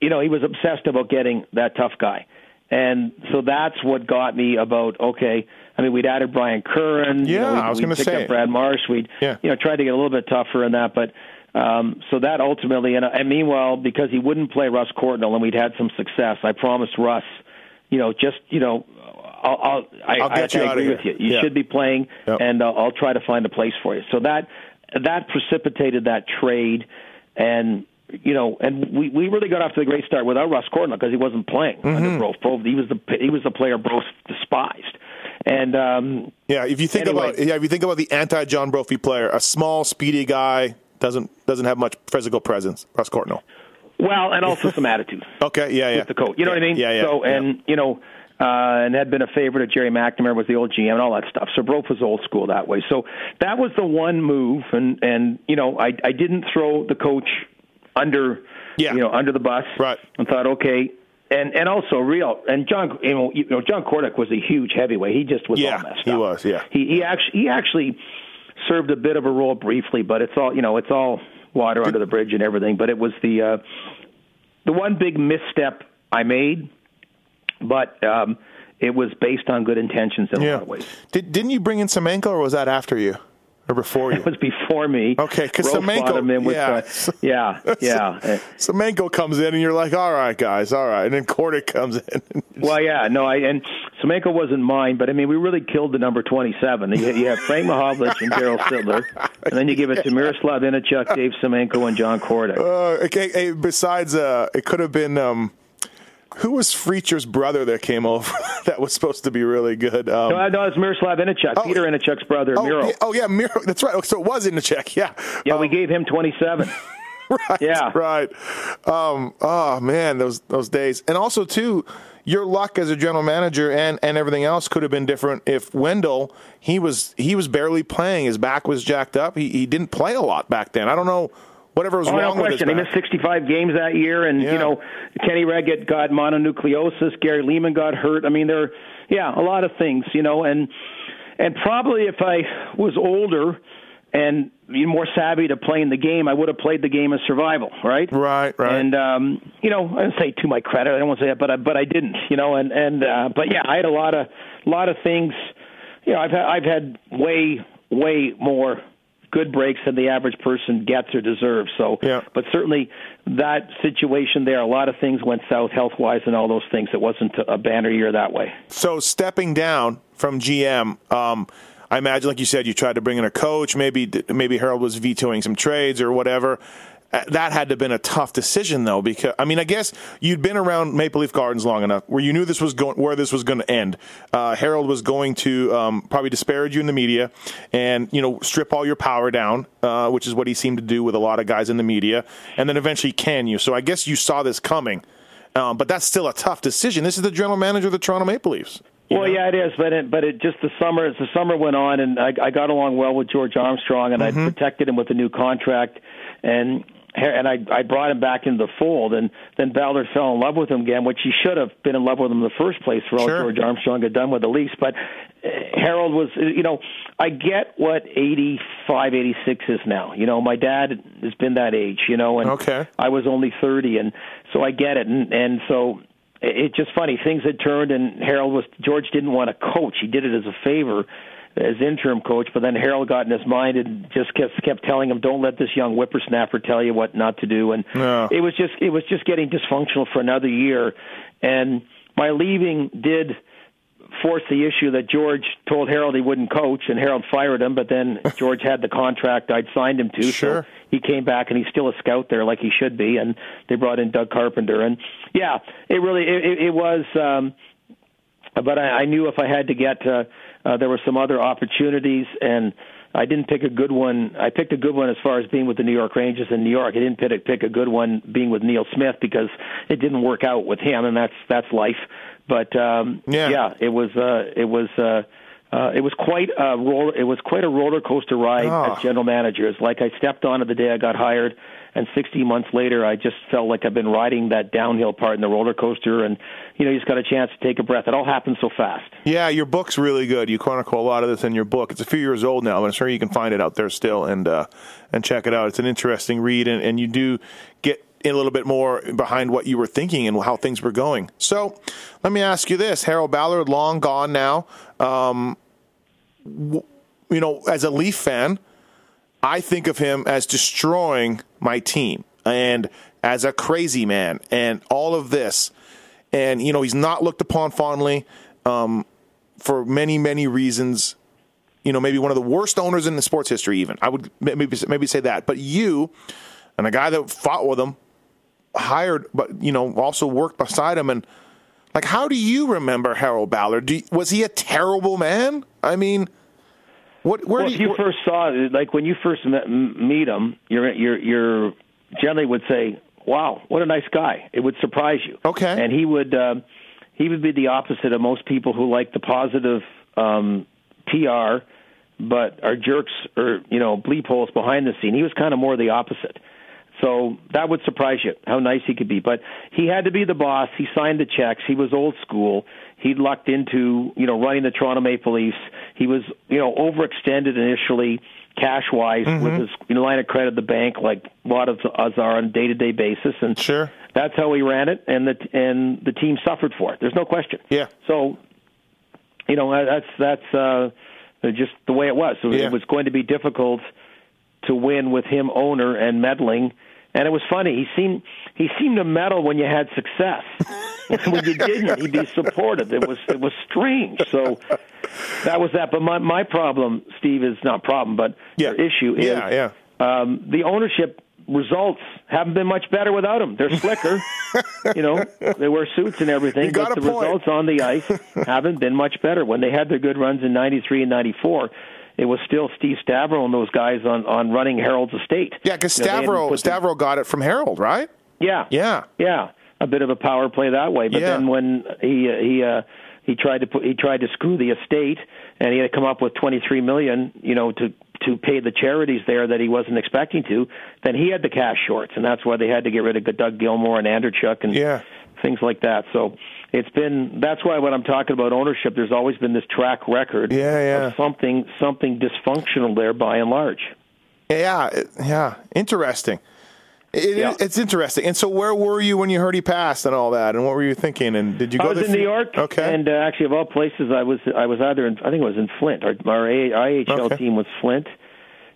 you know, he was obsessed about getting that tough guy, and so that's what got me about okay. I mean, we'd added Brian Curran. you Yeah, know, we, I was gonna picked say. up Brad Marsh. We'd Yeah. you know tried to get a little bit tougher in that, but um, so that ultimately, and, and meanwhile, because he wouldn't play Russ Courtnall, and we'd had some success, I promised Russ, you know, just you know, I'll, I'll I, I'll get I, you I out of agree with you. You Yeah. should be playing, Yep. and uh, I'll try to find a place for you. So that that precipitated that trade, and you know, and we we really got off to a great start without Russ Courtnall because he wasn't playing Mm-hmm. under Bro. Bro, he was the he was the player Bro despised, and um, Yeah, if you think Anyway. about yeah, if you think about the anti John Brophy player, a small, speedy guy doesn't doesn't have much physical presence. Russ Courtnall. well, and also some attitude. Okay, yeah, yeah. with the coach. You know what I mean? Yeah, yeah. So yeah. and you know, uh, and had been a favorite of Gerry McNamara was the old GM and all that stuff. So Brof was old school that way. So that was the one move, and and you know, I I didn't throw the coach under Yeah. you know under the bus. Right. And thought okay. And and also real and John you know, you know John Kordic was a huge heavyweight. He just was Yeah, all messed he was, yeah. He he actually he actually served a bit of a role briefly, but it's all you know it's all water under the bridge and everything. But it was the uh, the one big misstep I made, but um, it was based on good intentions in a yeah. lot of ways. Did, didn't you bring in Semenko, or was that after you, or before you? It was before me. Okay, because Semenko- brought him in with yeah. the- yeah, yeah. Semenko comes in, and you're like, all right, guys, all right, and then Kordic comes in. Well, yeah, no, I and Semenko wasn't mine, but I mean, we really killed the number twenty-seven. You, you have Frank Mahovlich and Darryl Sittler, and then you give it to Miroslav Ihnacak, Dave Semenko, and John Kordic. Uh, okay, hey, besides, uh, it could have been um, who was Freacher's brother that came over that was supposed to be really good. Um, no, no, it's Miroslav Ihnacak, Oh, Peter Ihnacak's brother, oh, Miro. yeah, oh yeah, Miro. That's right. So it was in the check. Yeah. Yeah, we Um, gave him twenty-seven. right, Yeah. right. Um, oh man, those those days, and also too, your luck as a general manager and and everything else could have been different if Wendel he was he was barely playing. His back was jacked up. He he didn't play a lot back then. I don't know whatever was Oh, no wrong with his question. He missed 65 games that year, and Yeah. you know, Kenny Wregget got mononucleosis. Gary Leeman got hurt. I mean, there, yeah, a lot of things, you know, and and probably if I was older and more savvy to playing the game, I would have played the game as survival, right? Right, right. And um, you know, I don't say to my credit, I don't want to say that, but I, but I didn't, you know, and and uh, but yeah, I had a lot of a lot of things. You know, I've had I've had way way more good breaks than the average person gets or deserves. So, Yeah. but certainly that situation there, a lot of things went south health wise and all those things. It wasn't a banner year that way. So stepping down from GM, um, I imagine, like you said, you tried to bring in a coach. Maybe maybe Harold was vetoing some trades or whatever. Uh, that had to have been a tough decision, though, because I mean, I guess you'd been around Maple Leaf Gardens long enough where you knew this was going, where this was going to end. Uh, Harold was going to um, probably disparage you in the media, and you know, strip all your power down, uh, which is what he seemed to do with a lot of guys in the media, and then eventually can you. So I guess you saw this coming, um, but that's still a tough decision. This is the general manager of the Toronto Maple Leafs. Well, know? yeah, it is, but it, but it just the summer as the summer went on, and I, I got along well with George Armstrong, and mm-hmm. I protected him with a new contract, and and I I brought him back into the fold, and then Ballard fell in love with him again, which he should have been in love with him in the first place for all sure. George Armstrong had done with the Leafs. But uh, Harold was, you know, I get what eighty five, eighty six is now. You know, my dad has been that age, you know, and okay. I was only 30, and so I get it, and and so it's just funny things had turned, and Harold was George didn't want to coach; he did it as a favor as interim coach, but then Harold got in his mind and just kept kept telling him, "Don't let this young whippersnapper tell you what not to do." And no. it was just it was just getting dysfunctional for another year. And my leaving did force the issue that George told Harold he wouldn't coach, and Harold fired him. But then George had the contract I'd signed him to, sure. so he came back, and he's still a scout there, like he should be. And they brought in Doug Carpenter, and yeah, it really it, it was. um But I, I knew if I had to get. Uh, uh, there were some other opportunities, and I didn't pick a good one. I picked a good one as far as being with the New York Rangers in New York. I didn't pick a, pick a good one being with Neil Smith because it didn't work out with him, and that's that's life. But um, yeah. yeah, it was uh, it was. Uh, uh, it was quite a roller. It was quite a roller coaster ride oh. as general manager. It's like I stepped on it the day I got hired, and 60 months later, I just felt like I've been riding that downhill part in the roller coaster, and you know, you just got a chance to take a breath. It all happened so fast. Yeah, your book's really good. You chronicle a lot of this in your book. It's a few years old now, but I'm sure you can find it out there still and uh, and check it out. It's an interesting read, and, and you do get a little bit more behind what you were thinking and how things were going. So, let me ask you this: Harold Ballard, long gone now. Um, you know, as a Leaf fan, I think of him as destroying my team and as a crazy man and all of this. And, you know, he's not looked upon fondly um, for many, many reasons. You know, maybe one of the worst owners in the sports history, even. I would maybe, maybe say that. But you and a guy that fought with him, hired, but, you know, also worked beside him. And, like, how do you remember Harold Ballard? You, was he a terrible man? I mean, what? Where well, do if you where, first saw it, like when you first met, meet him, you're you're you're generally would say, "Wow, what a nice guy." It would surprise you. Okay. And he would uh, he would be the opposite of most people who like the positive um, PR, but are jerks or you know bleep holes behind the scene. He was kind of more the opposite. So that would surprise you how nice he could be. But he had to be the boss. He signed the checks. He was old school. He lucked into you know running the Toronto Maple Leafs. He was you know overextended initially cash wise mm-hmm. with his you know, line of credit at the bank, like a lot of us are on a day to day basis. And sure, that's how he ran it, and the and the team suffered for it. There's no question. Yeah. So, you know that's that's uh, just the way it was. So yeah. it was going to be difficult to win with him owner and meddling and it was funny. He seemed he seemed to meddle when you had success. when you didn't, he'd be supportive. It was it was strange. So that was that. But my my problem, Steve, is not problem, but yeah. issue is yeah, yeah. Um, the ownership results haven't been much better without him. They're slicker, you know. They wear suits and everything, but the point. results on the ice haven't been much better. When they had their good runs in '93 and '94 it was still Steve Stavro and those guys on on running Harold's estate. Yeah, because Stavro Stavro got it from Harold, right? Yeah, yeah, yeah. A bit of a power play that way, but yeah. then when he he uh, he tried to put he tried to screw the estate, and he had to come up with twenty three million, you know, to to pay the charities there that he wasn't expecting to. Then he had the cash shorts, and that's why they had to get rid of Doug Gilmour and Andreychuk and yeah. things like that. So it's been that's why when I'm talking about ownership, there's always been this track record yeah, yeah. of something something dysfunctional there by and large. Yeah, yeah, interesting. It, yeah. It's interesting. And so, where were you when you heard he passed and all that? And what were you thinking? And did you go? I was in New York. Okay. And uh, actually, of all places, I was I was either in I think it was in Flint. Our, our IHL okay. team was Flint,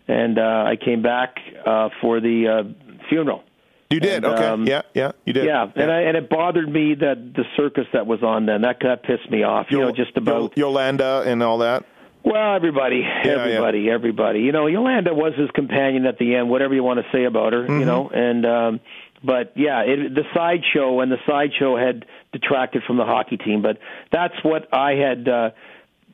and uh, I came back uh, for the uh, funeral. You did, and, okay? Um, yeah, yeah, you did. Yeah, and I and it bothered me that the circus that was on then that that pissed me off. You Yol- know, just about Yolanda and all that. Well, everybody, everybody, yeah. everybody. You know, Yolanda was his companion at the end. Whatever you want to say about her, mm-hmm. you know, and um, but yeah, it, the sideshow and the sideshow had detracted from the hockey team. But that's what I had. Uh,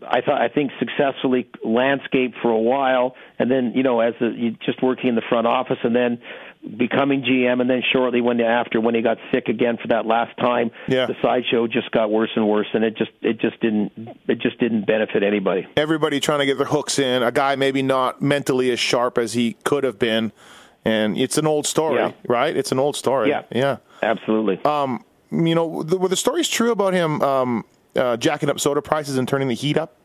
I thought I think successfully landscape for a while, and then you know as a, you just working in the front office, and then becoming GM, and then shortly when after when he got sick again for that last time, yeah. the sideshow just got worse and worse, and it just it just didn't it just didn't benefit anybody. Everybody trying to get their hooks in. A guy maybe not mentally as sharp as he could have been, and it's an old story, yeah. right? It's an old story. Yeah, yeah, absolutely. Um, you know, the, were the stories true about him um, uh, jacking up soda prices and turning the heat up?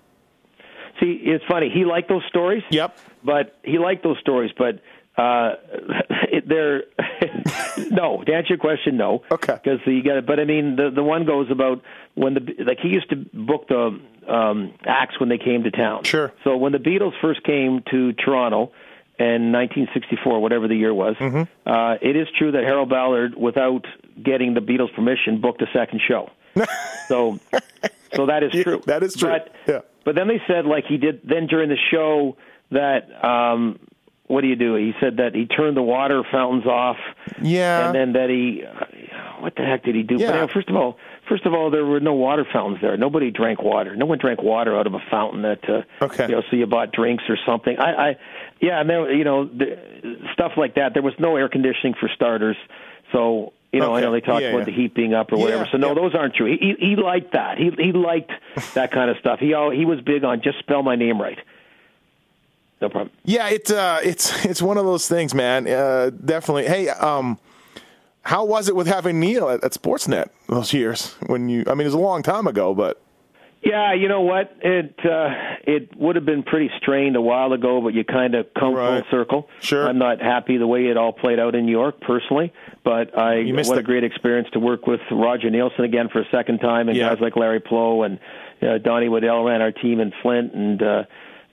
See, it's funny. He liked those stories. Yep. But he liked those stories, but uh, they're no. To answer your question, no. Okay. Because you got it. But I mean, the the one goes about when the like he used to book the um, acts when they came to town. Sure. So when the Beatles first came to Toronto in 1964, whatever the year was, mm-hmm. uh, it is true that Harold Ballard, without getting the Beatles' permission, booked a second show. so, so that is true. Yeah, that is true. But, yeah. But then they said, like he did then during the show, that um, what do you do? He said that he turned the water fountains off. Yeah. And then that he, what the heck did he do? Yeah. But anyway, first of all, first of all, there were no water fountains there. Nobody drank water. No one drank water out of a fountain. That uh, okay. You know, so you bought drinks or something. I, I yeah, and there, you know, the, stuff like that. There was no air conditioning for starters. So you know, okay. I know they talked yeah, about yeah. the heat being up or whatever. Yeah, so no, those aren't true. He, he he liked that. He he liked that kind of stuff. He he was big on just spell my name right. No problem. Yeah, it's uh, it's it's one of those things, man. Uh, definitely. Hey, um, how was it with having Neil at, at Sportsnet those years when you? I mean, it was a long time ago, but Yeah, you know what? It uh, it would have been pretty strained a while ago, but you kind of come Right. full circle. Sure. I'm not happy the way it all played out in New York personally, but I You missed what the- a great experience to work with Roger Neilson again for a second time, and Yeah. guys like Larry Pleau and uh, Donnie Waddell ran our team in Flint, and uh,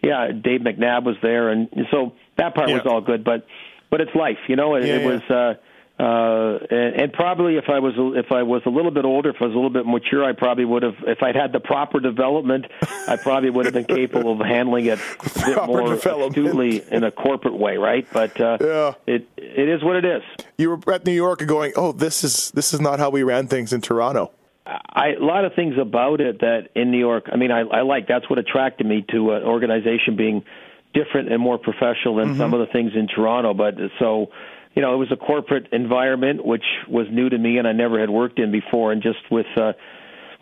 yeah, Dave McNab was there, and so that part was all good. But but it's life, you know. It, Yeah, it yeah. was. Uh, uh, and, and probably if I was if I was a little bit older, if I was a little bit mature, I probably would have. If I'd had the proper development, I probably would have been capable of handling it a bit more astutely in a corporate way, right? But uh, Yeah. it it is what it is. you were at New York and going, "Oh, this is this is not how we ran things in Toronto." I, a lot of things about it that in New York, I mean, I, I like. That's what attracted me to an organization being different and more professional than some of the things in Toronto. But so, you know, it was a corporate environment which was new to me and I never had worked in before. And just with uh,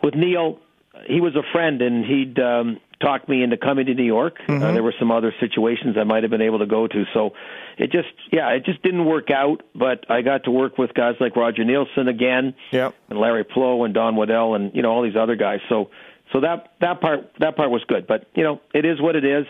with Neil, he was a friend and he'd um, talked me into coming to New York. Uh, there were some other situations I might have been able to go to. So it just, yeah, it just didn't work out. But I got to work with guys like Roger Neilson again Yep. and Larry Pleau and Don Waddell and you know all these other guys. So so that that part that part was good. But you know it is what it is,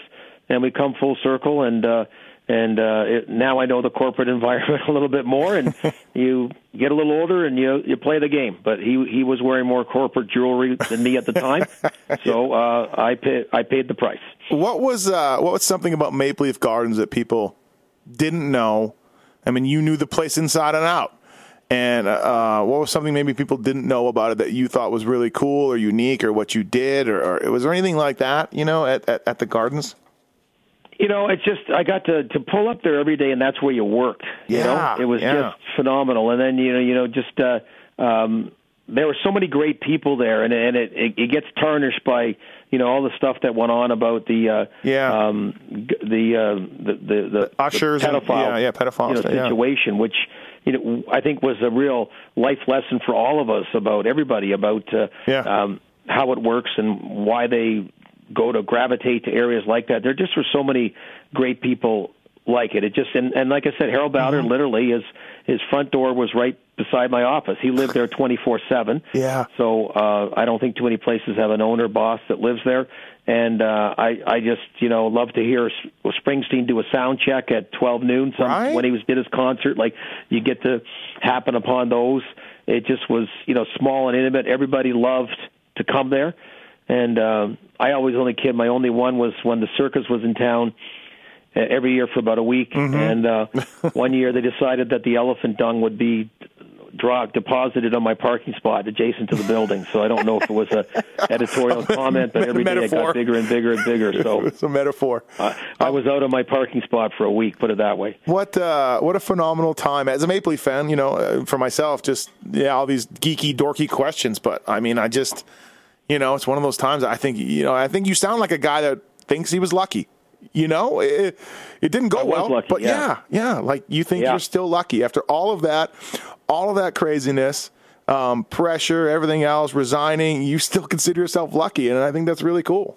and we come full circle. And uh, and uh, it, now I know the corporate environment a little bit more. And you get a little older and you you play the game. But he he was wearing more corporate jewelry than me at the time, so uh, I paid I paid the price. What was uh, what was something about Maple Leaf Gardens that people didn't know? I mean, you knew the place inside and out. And uh, what was something maybe people didn't know about it that you thought was really cool or unique, or what you did, or, or was there anything like that? You know, at, at, at the gardens. You know, it's just I got to to pull up there every day, and that's where you worked. You Yeah, know, it was yeah. just phenomenal. And then you know, you know, just uh, um, there were so many great people there, and and it, it it gets tarnished by you know all the stuff that went on about the uh, Yeah. um, g- the, uh, the the the ushers the and- pedophile yeah, yeah, pedophile you know, stuff, yeah. situation, which you know I think was a real life lesson for all of us about everybody about uh, Yeah. um, how it works and why they go to gravitate to areas like that. There just were so many great people like it. It just and, and like I said, Harold Ballard Mm-hmm. literally his his front door was right beside my office. He lived there twenty four seven. Yeah. So uh, I don't think too many places have an owner boss that lives there. And uh, I I just you know love to hear Springsteen do a sound check at twelve noon some, Right. when he was did his concert. Like you get to happen upon those. It just was you know small and intimate. Everybody loved to come there. And um, I always only kid. My only one was when the circus was in town uh, every year for about a week. Mm-hmm. And uh, one year they decided that the elephant dung would be draw deposited on my parking spot adjacent to the building. So I don't know if it was a editorial comment, but every day it got bigger and bigger and bigger. So it's a metaphor. Uh, I was out of my parking spot for a week. Put it that way. What uh, what a phenomenal time as a Maple Leaf fan. You know, uh, for myself, just yeah, all these geeky, dorky questions. But I mean, I just you know, it's one of those times. I think you know, I think you sound like a guy that thinks he was lucky. You know, it, it didn't go well, lucky, but yeah. yeah, yeah, like you think Yeah. you're still lucky after all of that, all of that craziness, um, pressure, everything else, resigning. You still consider yourself lucky, and I think that's really cool.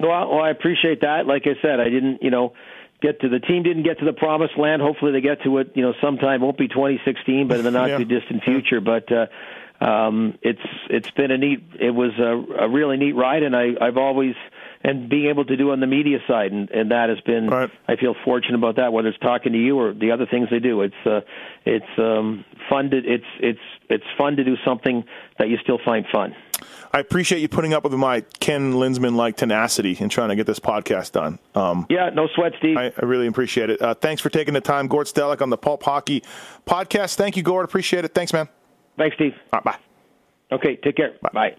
Well, well, I appreciate that. Like I said, I didn't, you know, get to the team didn't get to the promised land. Hopefully, they get to it, you know, sometime. Won't be 2016, but in the not Yeah. too distant future. But uh, um, it's it's been a neat. It was a, a really neat ride, and I I've always and being able to do on the media side, and, and that has been. Right. I feel fortunate about that. Whether it's talking to you or the other things they do, it's uh, it's um, fun to it's it's it's fun to do something that you still find fun. I appreciate you putting up with my Ken Linseman like tenacity in trying to get this podcast done. Um, Yeah, no sweat, Steve. I, I really appreciate it. Uh, thanks for taking the time, Gord Stellick, on the Pulp Hockey podcast. Thank you, Gord. Appreciate it. Thanks, man. Thanks, Steve. All right, bye. Okay, take care. Bye.